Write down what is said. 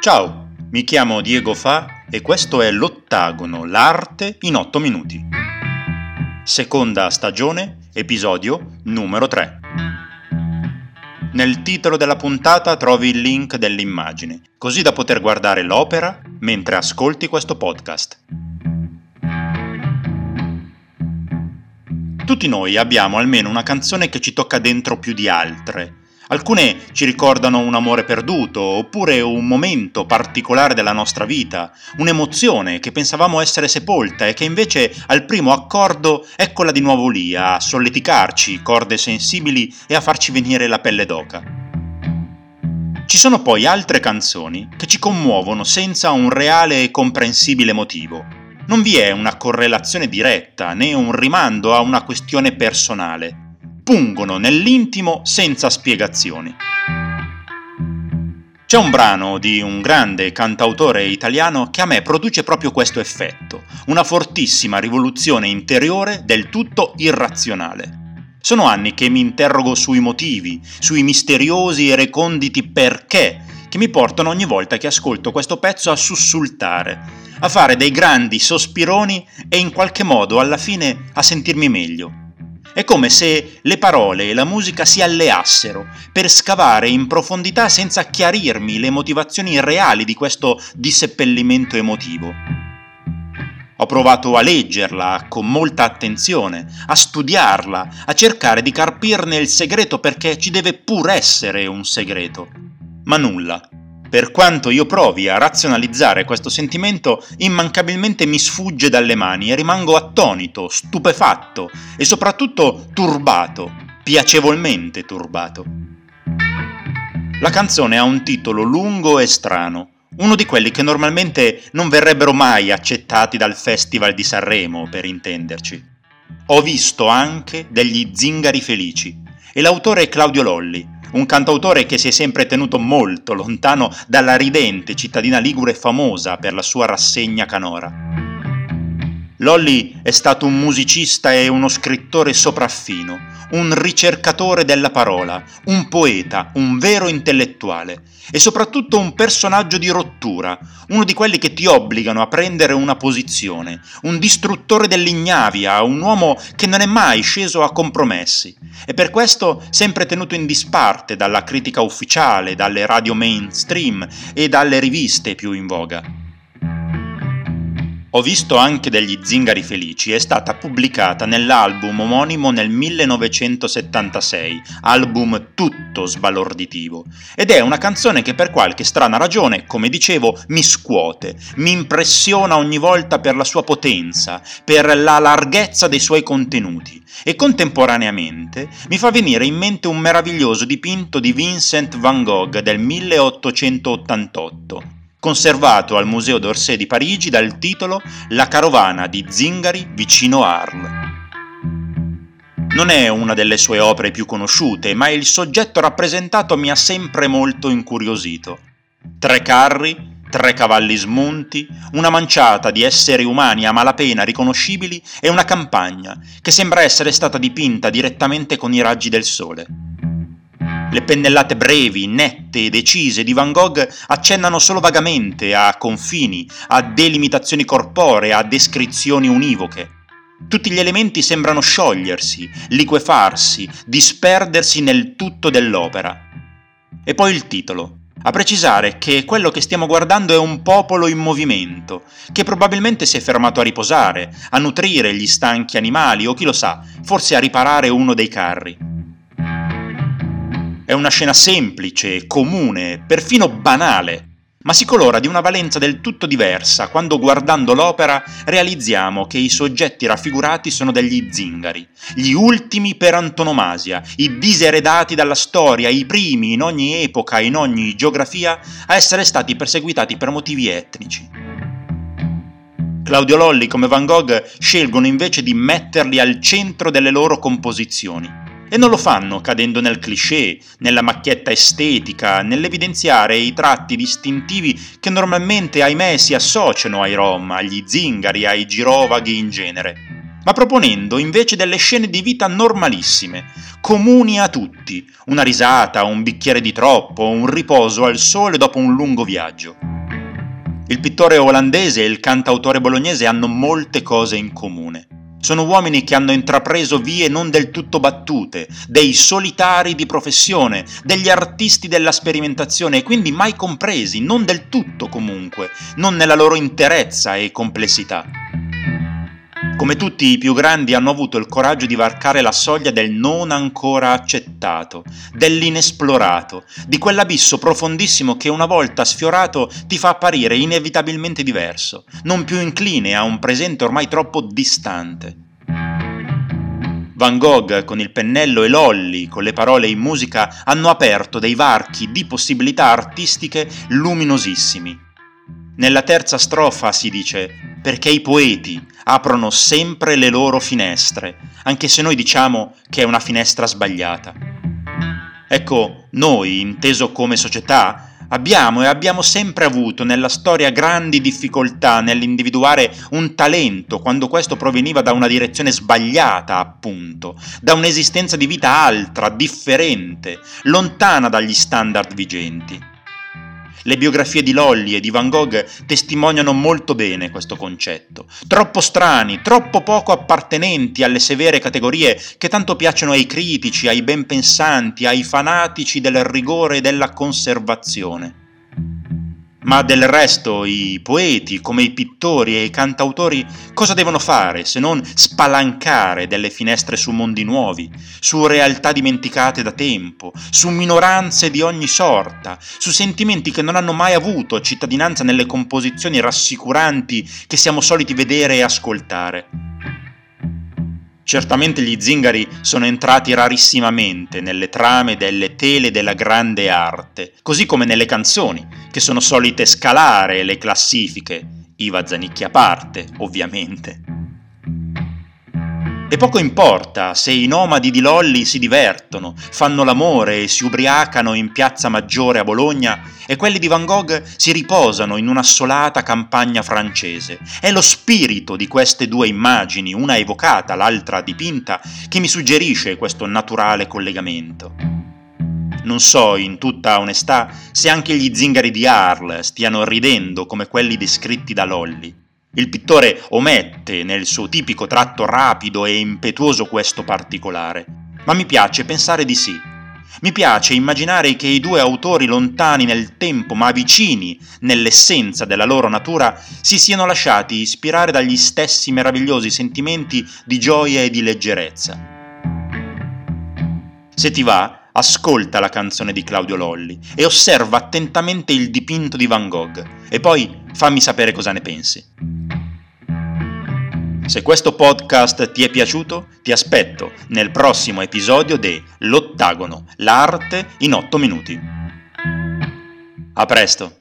Ciao, mi chiamo Diego Fa e questo è L'Ottagono, l'arte in 8 minuti. Seconda stagione, episodio numero 3. Nel titolo della puntata trovi il link dell'immagine, così da poter guardare l'opera mentre ascolti questo podcast. Tutti noi abbiamo almeno una canzone che ci tocca dentro più di altre, Alcune ci ricordano un amore perduto, oppure un momento particolare della nostra vita, un'emozione che pensavamo essere sepolta e che invece al primo accordo eccola di nuovo lì, a solleticarci corde sensibili e a farci venire la pelle d'oca. Ci sono poi altre canzoni che ci commuovono senza un reale e comprensibile motivo. Non vi è una correlazione diretta né un rimando a una questione personale pungono nell'intimo senza spiegazioni. C'è un brano di un grande cantautore italiano che a me produce proprio questo effetto, una fortissima rivoluzione interiore del tutto irrazionale. Sono anni che mi interrogo sui motivi, sui misteriosi e reconditi perché che mi portano ogni volta che ascolto questo pezzo a sussultare, a fare dei grandi sospironi e in qualche modo alla fine a sentirmi meglio. È come se le parole e la musica si alleassero per scavare in profondità senza chiarirmi le motivazioni reali di questo disseppellimento emotivo. Ho provato a leggerla con molta attenzione, a studiarla, a cercare di carpirne il segreto perché ci deve pur essere un segreto. Ma nulla. Per quanto io provi a razionalizzare questo sentimento, immancabilmente mi sfugge dalle mani e rimango attonito, stupefatto e soprattutto turbato, piacevolmente turbato. La canzone ha un titolo lungo e strano, uno di quelli che normalmente non verrebbero mai accettati dal Festival di Sanremo, per intenderci. Ho visto anche degli zingari felici e l'autore è Claudio Lolli, un cantautore che si è sempre tenuto molto lontano dalla ridente cittadina ligure famosa per la sua rassegna canora. Lolli è stato un musicista e uno scrittore sopraffino, un ricercatore della parola, un poeta, un vero intellettuale e soprattutto un personaggio di rottura, uno di quelli che ti obbligano a prendere una posizione, un distruttore dell'ignavia, un uomo che non è mai sceso a compromessi e per questo sempre tenuto in disparte dalla critica ufficiale, dalle radio mainstream e dalle riviste più in voga. Ho visto anche degli zingari felici. È stata pubblicata nell'album omonimo nel 1976, album tutto sbalorditivo, ed è una canzone che per qualche strana ragione, come dicevo, mi scuote, mi impressiona ogni volta per la sua potenza, per la larghezza dei suoi contenuti. E contemporaneamente mi fa venire in mente un meraviglioso dipinto di Vincent van Gogh del 1888 conservato al Museo d'Orsay di Parigi dal titolo La carovana di zingari vicino Arles. Non è una delle sue opere più conosciute, ma il soggetto rappresentato mi ha sempre molto incuriosito. Tre carri, tre cavalli smunti, una manciata di esseri umani a malapena riconoscibili e una campagna che sembra essere stata dipinta direttamente con i raggi del sole. Le pennellate brevi, nette e decise di Van Gogh accennano solo vagamente a confini, a delimitazioni corporee, a descrizioni univoche. Tutti gli elementi sembrano sciogliersi, liquefarsi, disperdersi nel tutto dell'opera. E poi il titolo, a precisare che quello che stiamo guardando è un popolo in movimento, che probabilmente si è fermato a riposare, a nutrire gli stanchi animali o chi lo sa, forse a riparare uno dei carri. È una scena semplice, comune, perfino banale, ma si colora di una valenza del tutto diversa quando guardando l'opera realizziamo che i soggetti raffigurati sono degli zingari, gli ultimi per antonomasia, i diseredati dalla storia, i primi in ogni epoca, in ogni geografia, a essere stati perseguitati per motivi etnici. Claudio Lolli come Van Gogh scelgono invece di metterli al centro delle loro composizioni e non lo fanno cadendo nel cliché, nella macchietta estetica, nell'evidenziare i tratti distintivi che normalmente, ahimè, si associano ai rom, agli zingari, ai girovaghi in genere. ma proponendo invece delle scene di vita normalissime, comuni a tutti, una risata, un bicchiere di troppo, un riposo al sole dopo un lungo viaggio. Il pittore olandese e il cantautore bolognese hanno molte cose in comune. Sono uomini che hanno intrapreso vie non del tutto battute, dei solitari di professione, degli artisti della sperimentazione e quindi mai compresi, non del tutto comunque, non nella loro interezza e complessità. Come tutti i più grandi hanno avuto il coraggio di varcare la soglia del non ancora accettato, dell'inesplorato, di quell'abisso profondissimo che una volta sfiorato ti fa apparire inevitabilmente diverso, non più incline a un presente ormai troppo distante. Van Gogh con il pennello e Lolli con le parole in musica hanno aperto dei varchi di possibilità artistiche luminosissimi. Nella terza strofa si dice perché i poeti aprono sempre le loro finestre, anche se noi diciamo che è una finestra sbagliata. Ecco, noi, inteso come società, abbiamo e abbiamo sempre avuto nella storia grandi difficoltà nell'individuare un talento quando questo proveniva da una direzione sbagliata, appunto, da un'esistenza di vita altra, differente, lontana dagli standard vigenti. Le biografie di Lolli e di Van Gogh testimoniano molto bene questo concetto. Troppo strani, troppo poco appartenenti alle severe categorie che tanto piacciono ai critici, ai ben pensanti, ai fanatici del rigore e della conservazione. Ma del resto i poeti, come i pittori e i cantautori, cosa devono fare se non spalancare delle finestre su mondi nuovi, su realtà dimenticate da tempo, su minoranze di ogni sorta, su sentimenti che non hanno mai avuto cittadinanza nelle composizioni rassicuranti che siamo soliti vedere e ascoltare? Certamente gli zingari sono entrati rarissimamente nelle trame delle tele della grande arte, così come nelle canzoni, che sono solite scalare le classifiche, Iva Zanicchi a parte, ovviamente. E poco importa se i nomadi di Lolli si divertono, fanno l'amore e si ubriacano in piazza Maggiore a Bologna e quelli di Van Gogh si riposano in un'assolata campagna francese. È lo spirito di queste due immagini, una evocata, l'altra dipinta, che mi suggerisce questo naturale collegamento. Non so, in tutta onestà, se anche gli zingari di Arles stiano ridendo come quelli descritti da Lolli. Il pittore omette nel suo tipico tratto rapido e impetuoso questo particolare, ma mi piace pensare di sì. Mi piace immaginare che i due autori lontani nel tempo ma vicini nell'essenza della loro natura si siano lasciati ispirare dagli stessi meravigliosi sentimenti di gioia e di leggerezza. Se ti va, ascolta la canzone di Claudio Lolli e osserva attentamente il dipinto di Van Gogh e poi fammi sapere cosa ne pensi. Se questo podcast ti è piaciuto, ti aspetto nel prossimo episodio di L'Ottagono, l'arte in 8 minuti. A presto!